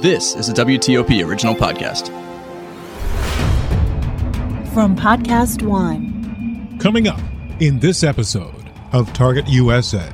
This is a WTOP original podcast. From Podcast One. Coming up in this episode of Target USA.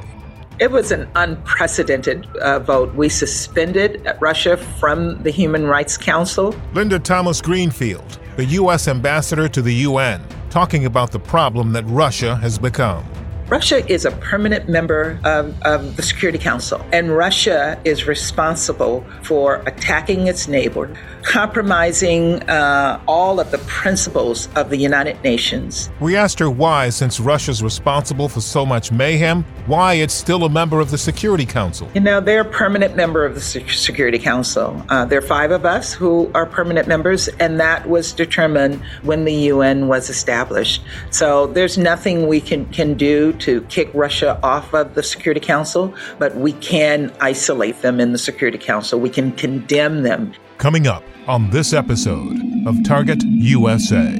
It was an unprecedented uh, vote. We suspended Russia from the Human Rights Council. Linda Thomas Greenfield, the U.S. ambassador to the UN, talking about the problem that Russia has become. Russia is a permanent member of, of, the Security Council, and Russia is responsible for attacking its neighbor, compromising uh, all of the principles of the United Nations. We asked her why, since Russia's responsible for so much mayhem, why it's still a member of the Security Council. You know, they're a permanent member of the Security Council. Uh, there are five of us who are permanent members, and that was determined when the UN was established. So there's nothing we can, can do to kick Russia off of the Security Council, but we can isolate them in the Security Council. We can condemn them. Coming up on this episode of Target USA,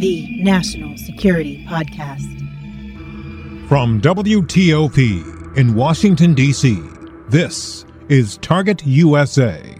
the National Security Podcast. From WTOP in Washington, D.C., this is Target USA.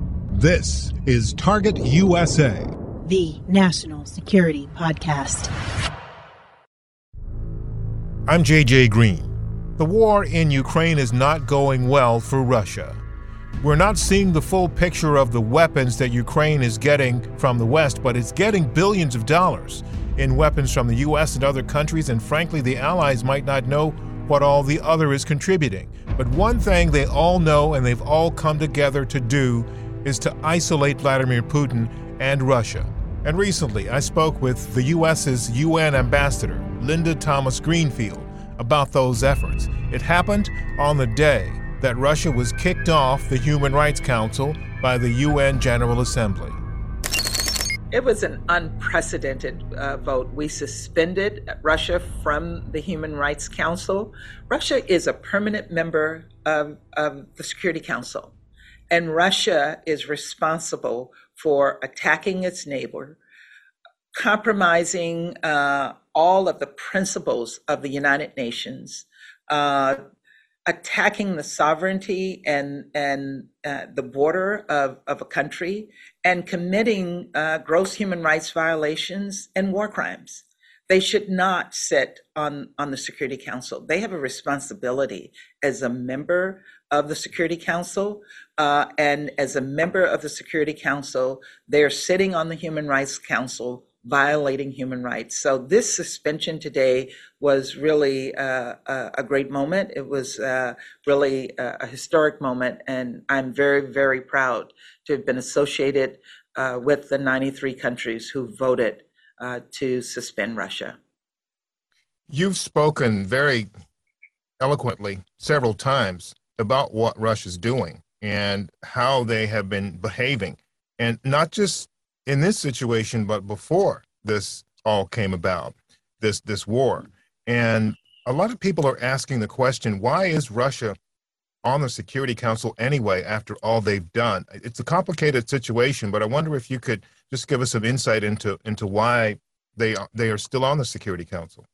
This is Target USA, the National Security Podcast. I'm JJ Green. The war in Ukraine is not going well for Russia. We're not seeing the full picture of the weapons that Ukraine is getting from the West, but it's getting billions of dollars in weapons from the U.S. and other countries, and frankly, the Allies might not know what all the other is contributing. But one thing they all know and they've all come together to do is to isolate Vladimir Putin and Russia. And recently, I spoke with the U.S.'s UN ambassador, Linda Thomas Greenfield, about those efforts. It happened on the day that Russia was kicked off the Human Rights Council by the UN General Assembly. It was an unprecedented uh, vote. We suspended Russia from the Human Rights Council. Russia is a permanent member of, of the Security Council, and Russia is responsible for attacking its neighbor, compromising uh, all of the principles of the United Nations, uh, attacking the sovereignty and and uh, the border of, of a country and committing uh, gross human rights violations and war crimes. They should not sit on, on the Security Council. They have a responsibility as a member of the Security Council. Uh, and as a member of the Security Council, they're sitting on the Human Rights Council violating human rights. So this suspension today was really uh, a, a, great moment. It was uh, really a, a, historic moment, and I'm very, very proud to have been associated uh, with the 93 countries who voted uh, to suspend Russia. You've spoken very eloquently several times about what Russia's doing and how they have been behaving, and not just in this situation, but before this all came about, this this war. And a lot of people are asking the question, why is Russia on the Security Council anyway after all they've done? It's a complicated situation, but I wonder if you could just give us some insight into into why they are, they are still on the Security Council.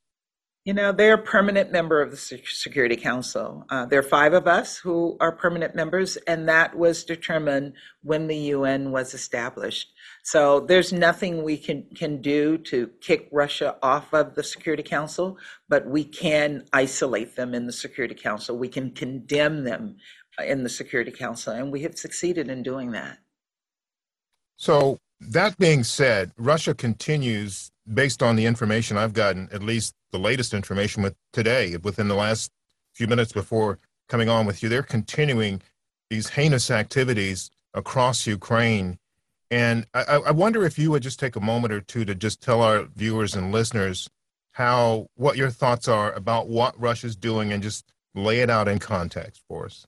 You know, they're a permanent member of the Security Council. Uh, there are five of us who are permanent members, and that was determined when the UN was established. So there's nothing we can, can do to kick Russia off of the Security Council, but we can isolate them in the Security Council. We can condemn them in the Security Council, and we have succeeded in doing that. So, that being said, Russia continues, based on the information I've gotten, at least the latest information with today, within the last few minutes before coming on with you, they're continuing these heinous activities across Ukraine and I, I wonder if you would just take a moment or two to just tell our viewers and listeners how what your thoughts are about what Russia's doing and just lay it out in context for us.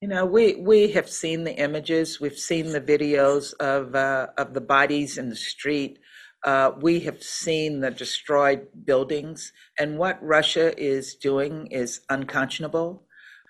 You know, we, we have seen the images, we've seen the videos of, uh, of the bodies in the street. Uh, we have seen the destroyed buildings, and what Russia is doing is unconscionable.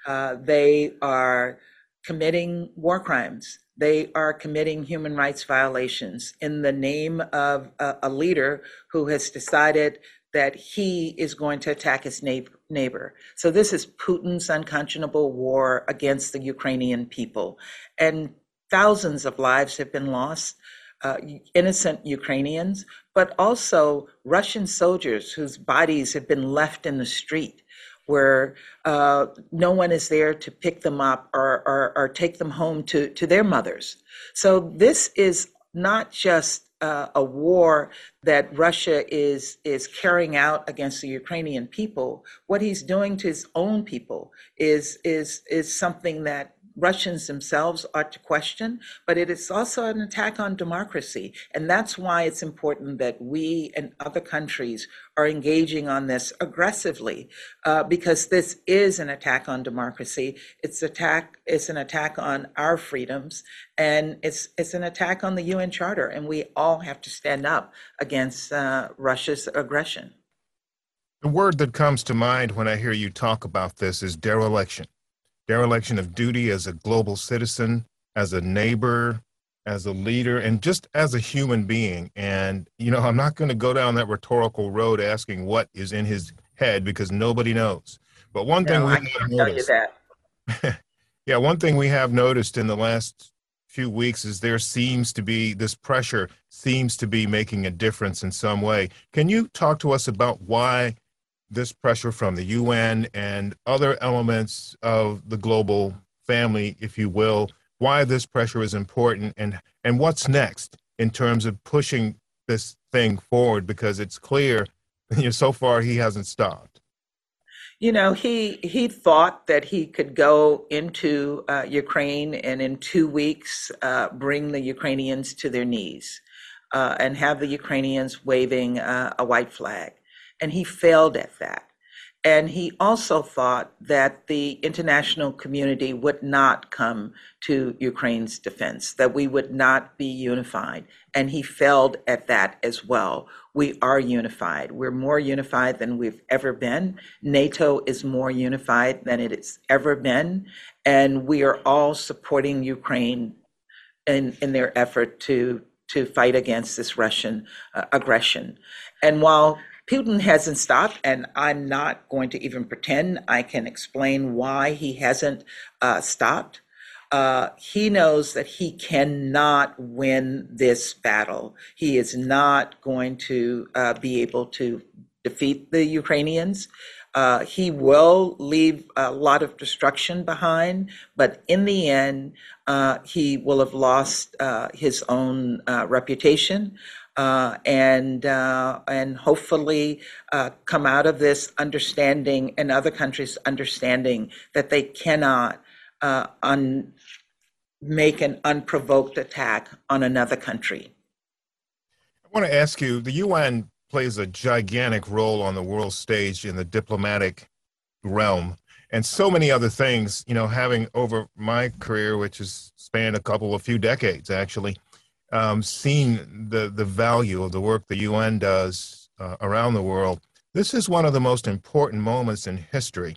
Uh, they are committing war crimes. They are committing human rights violations in the name of a, a leader who has decided that he is going to attack his neighbor. So this is Putin's unconscionable war against the Ukrainian people. And thousands of lives have been lost, uh, innocent Ukrainians, but also Russian soldiers whose bodies have been left in the street where uh, no one is there to pick them up or, or, or, take them home to, to their mothers. So this is not just uh, a war that Russia is is carrying out against the Ukrainian people. What he's doing to his own people is is is something that Russians themselves ought to question, but it is also an attack on democracy. And that's why it's important that we and other countries are engaging on this aggressively, uh, because this is an attack on democracy. It's attack. It's an attack on our freedoms, and it's it's an attack on the UN Charter. And we all have to stand up against uh, Russia's aggression. The word that comes to mind when I hear you talk about this is dereliction dereliction of duty as a global citizen, as a neighbor, as a leader, and just as a human being. And, you know, I'm not going to go down that rhetorical road asking what is in his head because nobody knows. But one thing we I have noticed, yeah, one thing we have noticed in the last few weeks is there seems to be this pressure seems to be making a difference in some way. Can you talk to us about why this pressure from the UN and other elements of the global family, if you will, why this pressure is important and, and what's next in terms of pushing this thing forward because it's clear you know, so far he hasn't stopped. You know, he he thought that he could go into uh, Ukraine and in two weeks uh, bring the Ukrainians to their knees uh, and have the Ukrainians waving uh, a white flag and he failed at that. And he also thought that the international community would not come to Ukraine's defense, that we would not be unified. And he failed at that as well. We are unified. We're more unified than we've ever been. NATO is more unified than it has ever been. And we are all supporting Ukraine in, in their effort to, to fight against this Russian uh, aggression. And while Putin hasn't stopped, and I'm not going to even pretend I can explain why he hasn't uh, stopped. Uh, he knows that he cannot win this battle. He is not going to uh, be able to defeat the Ukrainians. Uh, he will leave a lot of destruction behind, but in the end, uh, he will have lost uh, his own uh, reputation uh, and uh, and hopefully uh, come out of this understanding and other countries understanding that they cannot uh, un- make an unprovoked attack on another country. I want to ask you: the UN plays a gigantic role on the world stage in the diplomatic realm. And so many other things, you know, having over my career, which has spanned a couple, a few decades actually, um, seen the, the value of the work the UN does uh, around the world, this is one of the most important moments in history.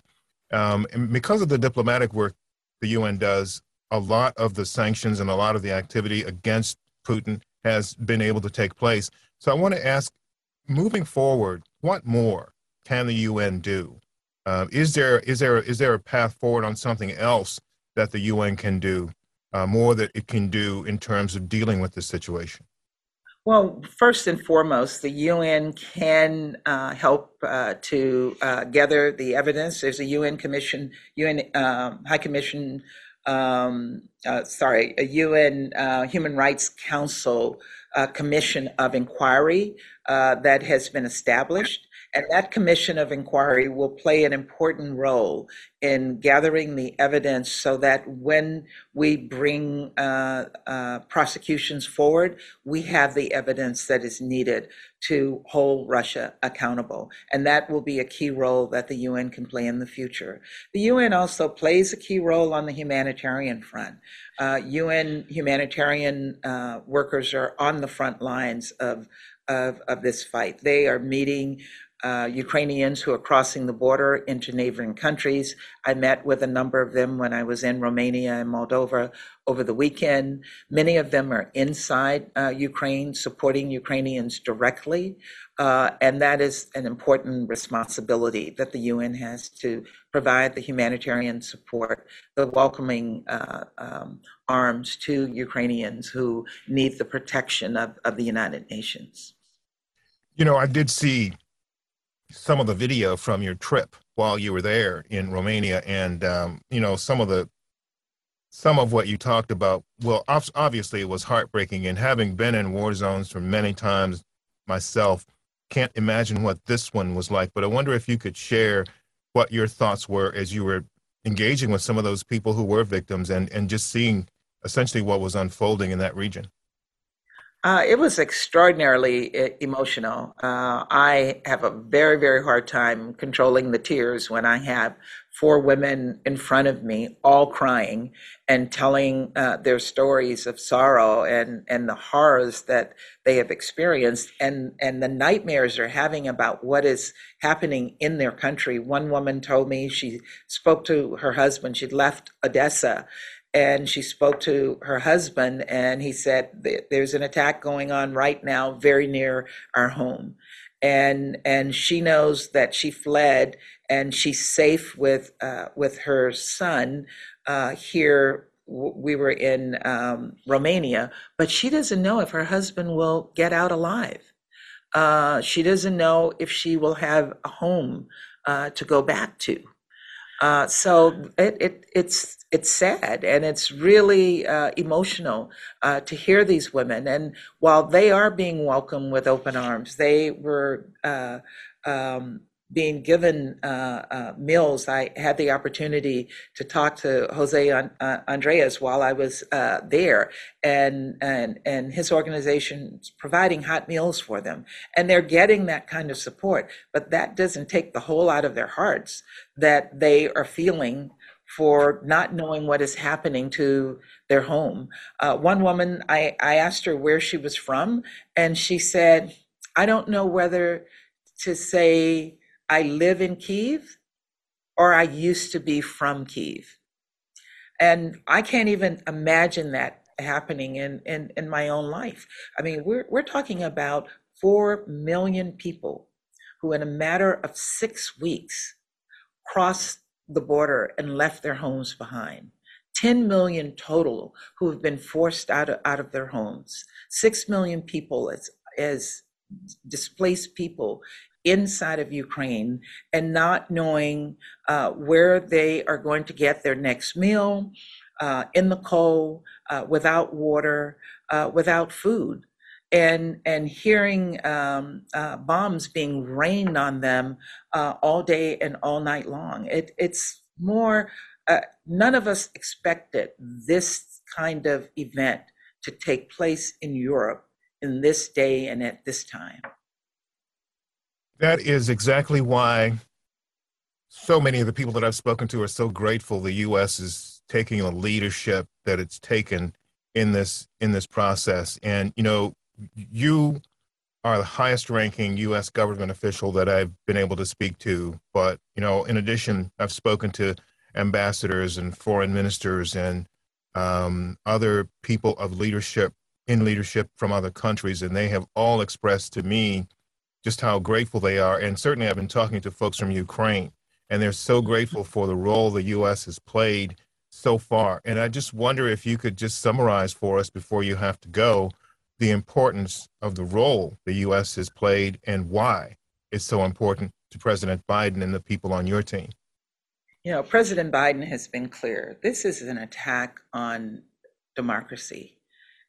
Um, and because of the diplomatic work the UN does, a lot of the sanctions and a lot of the activity against Putin has been able to take place. So I want to ask, moving forward, what more can the UN do? Uh, is there is there is there a path forward on something else that the UN can do uh, more that it can do in terms of dealing with the situation? Well, first and foremost, the UN can uh, help uh, to uh, gather the evidence. There's a UN Commission, UN um, High Commission, um, uh, sorry, a UN uh, Human Rights Council Commission of Inquiry that has been established. And that commission of inquiry will play an important role in gathering the evidence so that when we bring uh, uh, prosecutions forward, we have the evidence that is needed to hold Russia accountable. And that will be a key role that the UN can play in the future. The UN also plays a key role on the humanitarian front. Uh, UN humanitarian uh, workers are on the front lines of, of, of this fight. They are meeting uh, Ukrainians who are crossing the border into neighboring countries. I met with a number of them when I was in Romania and Moldova over the weekend. Many of them are inside uh, Ukraine, supporting Ukrainians directly. Uh, and that is an important responsibility that the UN has to provide the humanitarian support, the welcoming uh, um, arms to Ukrainians who need the protection of, of the United Nations. You know, I did see some of the video from your trip while you were there in Romania, and um, you know some of the some of what you talked about. Well, obviously it was heartbreaking, and having been in war zones for many times myself, can't imagine what this one was like. But I wonder if you could share what your thoughts were as you were engaging with some of those people who were victims, and and just seeing essentially what was unfolding in that region. Uh, it was extraordinarily emotional. Uh, I have a very, very hard time controlling the tears when I have four women in front of me, all crying and telling uh, their stories of sorrow and, and the horrors that they have experienced and, and the nightmares they're having about what is happening in their country. One woman told me she spoke to her husband, she'd left Odessa and she spoke to her husband and he said there's an attack going on right now very near our home and and she knows that she fled and she's safe with uh, with her son uh, here we were in um, Romania, but she doesn't know if her husband will get out alive. Uh, she doesn't know if she will have a home uh, to go back to. Uh, so it, it, it's it's sad and it's really uh, emotional uh, to hear these women. And while they are being welcomed with open arms, they were uh, um, being given uh, uh, meals, I had the opportunity to talk to Jose uh, Andres while I was uh, there, and and and his organization providing hot meals for them, and they're getting that kind of support. But that doesn't take the hole out of their hearts that they are feeling for not knowing what is happening to their home. Uh, one woman, I, I asked her where she was from, and she said, "I don't know whether to say." I live in Kiev or I used to be from Kiev. And I can't even imagine that happening in, in, in my own life. I mean, we're, we're talking about 4 million people who, in a matter of six weeks, crossed the border and left their homes behind. 10 million total who have been forced out of, out of their homes. 6 million people as, as displaced people inside of Ukraine and not knowing uh, where they are going to get their next meal, uh, in the cold, uh, without water, uh, without food. And, and hearing um, uh, bombs being rained on them uh, all day and all night long. It, it's more, none of us expected this kind of event to take place in Europe in this day and at this time. That is exactly why so many of the people that I've spoken to are so grateful the U.S. is taking the leadership that it's taken in this in this process. And you know, you are the highest ranking U.S. government official that I've been able to speak to. But you know, in addition, I've spoken to ambassadors and foreign ministers and um, other people of leadership in leadership from other countries, and they have all expressed to me just how grateful they are. And certainly, I've been talking to folks from Ukraine, and they're so grateful for the role the U.S. has played so far. And I just wonder if you could just summarize for us before you have to go the importance of the role the U.S. has played and why it's so important to President Biden and the people on your team. You know, President Biden has been clear. This is an attack on democracy.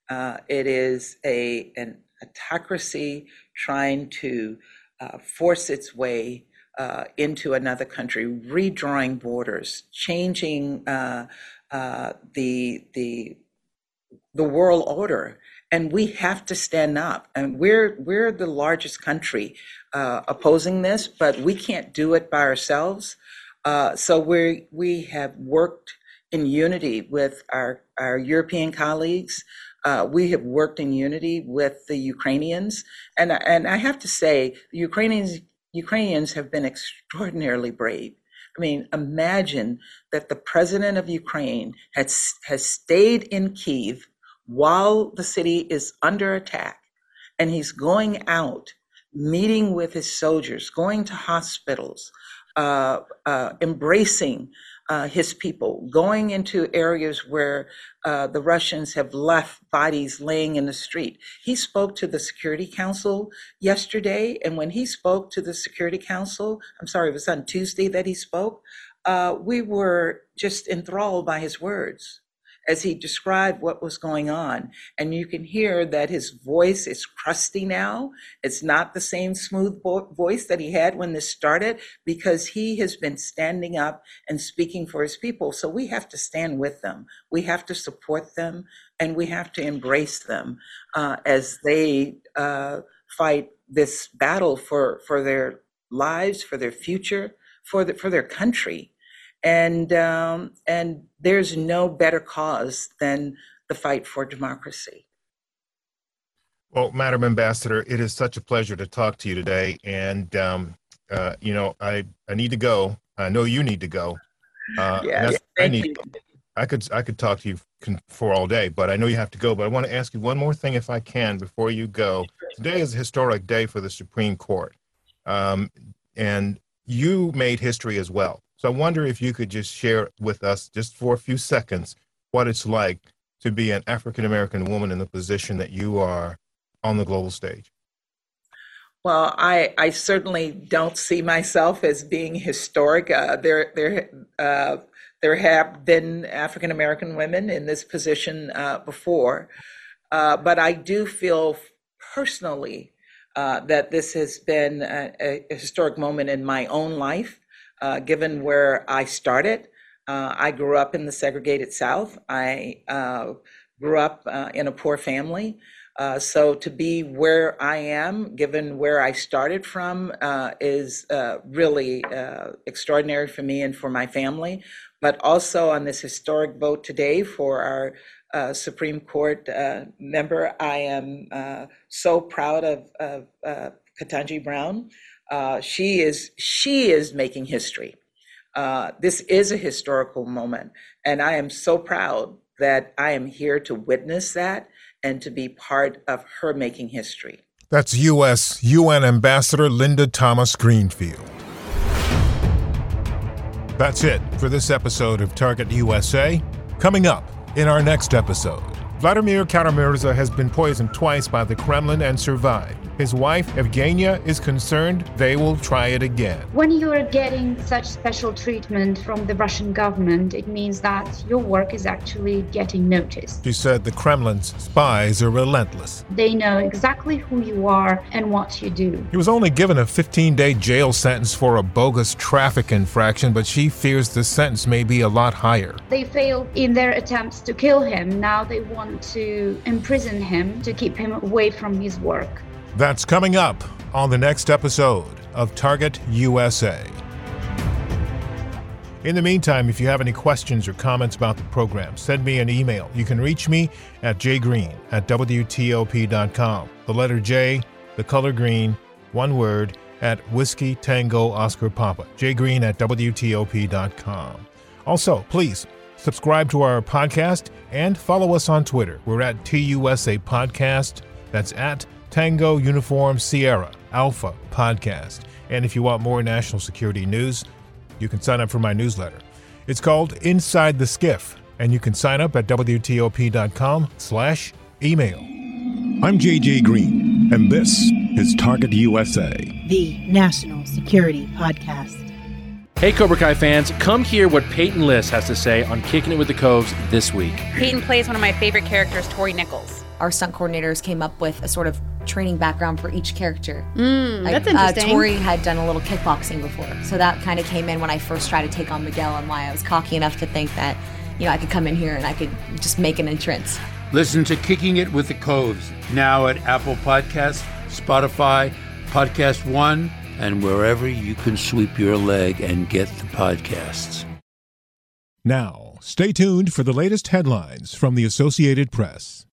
Uh, it is a an autocracy trying to uh, force its way uh, into another country, redrawing borders, changing uh, uh, the the the world order, and we have to stand up. And we're we're the largest country uh, opposing this, but we can't do it by ourselves. Uh, so we we have worked in unity with our our European colleagues. Uh, we have worked in unity with the Ukrainians, and and I have to say, the Ukrainians Ukrainians have been extraordinarily brave. I mean, imagine that the president of Ukraine has has stayed in Kiev while the city is under attack, and he's going out, meeting with his soldiers, going to hospitals, uh, uh, embracing uh, his people, going into areas where uh, the Russians have left bodies laying in the street. He spoke to the Security Council yesterday, and when he spoke to the Security Council, I'm sorry, it was on Tuesday that he spoke, uh, we were just enthralled by his words as he described what was going on. And you can hear that his voice is crusty now. It's not the same smooth voice that he had when this started because he has been standing up and speaking for his people. So we have to stand with them. We have to support them and we have to embrace them uh, as they uh, fight this battle for, for their lives, for their future, for, the, for their country and um, and there's no better cause than the fight for democracy. Well, Madam Ambassador, it is such a pleasure to talk to you today, and um, uh, you know I I need to go. I know you need to go. Uh, yeah, I need. You. I could I could talk to you for all day, but I know you have to go. But I want to ask you one more thing, if I can, before you go. Today is a historic day for the Supreme Court, um, and you made history as well. So I wonder if you could just share with us, just for a few seconds, what it's like to be an African American woman in the position that you are on the global stage. Well, I, I certainly don't see myself as being historic. Uh, there, there, uh, there have been African American women in this position uh, before, uh, but I do feel personally uh, that this has been a, a, historic moment in my own life uh, given where I started. Uh, I grew up in the segregated South. I uh, grew up uh, in a poor family. Uh, so to be where I am, given where I started from, uh, is really extraordinary for me and for my family. But also on this historic vote today for our uh, Supreme Court uh, member. I am uh, so proud of, of Ketanji Brown, uh, she is she is making history. Uh, this is a historical moment, and I am so proud that I am here to witness that and to be part of her making history. That's U.S. UN Ambassador Linda Thomas Greenfield. That's it for this episode of Target USA. Coming up in our next episode, Vladimir Kara-Murza has been poisoned twice by the Kremlin and survived. His wife, Evgenia, is concerned they will try it again. When you are getting such special treatment from the Russian government, it means that your work is actually getting noticed. She said the Kremlin's spies are relentless. They know exactly who you are and what you do. He was only given a 15 day jail sentence for a bogus traffic infraction, but she fears the sentence may be a lot higher. They failed in their attempts to kill him. Now they want to imprison him to keep him away from his work. That's coming up on the next episode of Target USA. In the meantime, if you have any questions or comments about the program, send me an email. You can reach me at jgreen at WTOP.com. The letter J, the color green, one word, at Whiskey Tango Oscar Papa. jgreen at WTOP.com. Also, please subscribe to our podcast and follow us on Twitter. We're at TUSA Podcast. That's at Tango Uniform Sierra Alpha podcast. And if you want more national security news, you can sign up for my newsletter. It's called Inside the Skiff, and you can sign up at WTOP.com slash email. I'm JJ Green, and this is Target USA, the national security podcast. Hey, Cobra Kai fans, come hear what Peyton List has to say on Kicking It with the Coves this week. Peyton plays one of my favorite characters, Tory Nichols. Our stunt coordinators came up with a sort of training background for each character. Mm, like, that's interesting. Uh, Tory had done a little kickboxing before, so that kind of came in when I first tried to take on Miguel, and why I was cocky enough to think that, you know, I could come in here and I could just make an entrance. Listen to Kicking It with the Coves now at Apple Podcasts, Spotify, Podcast One, and wherever you can sweep your leg and get the podcasts. Now, stay tuned for the latest headlines from the Associated Press.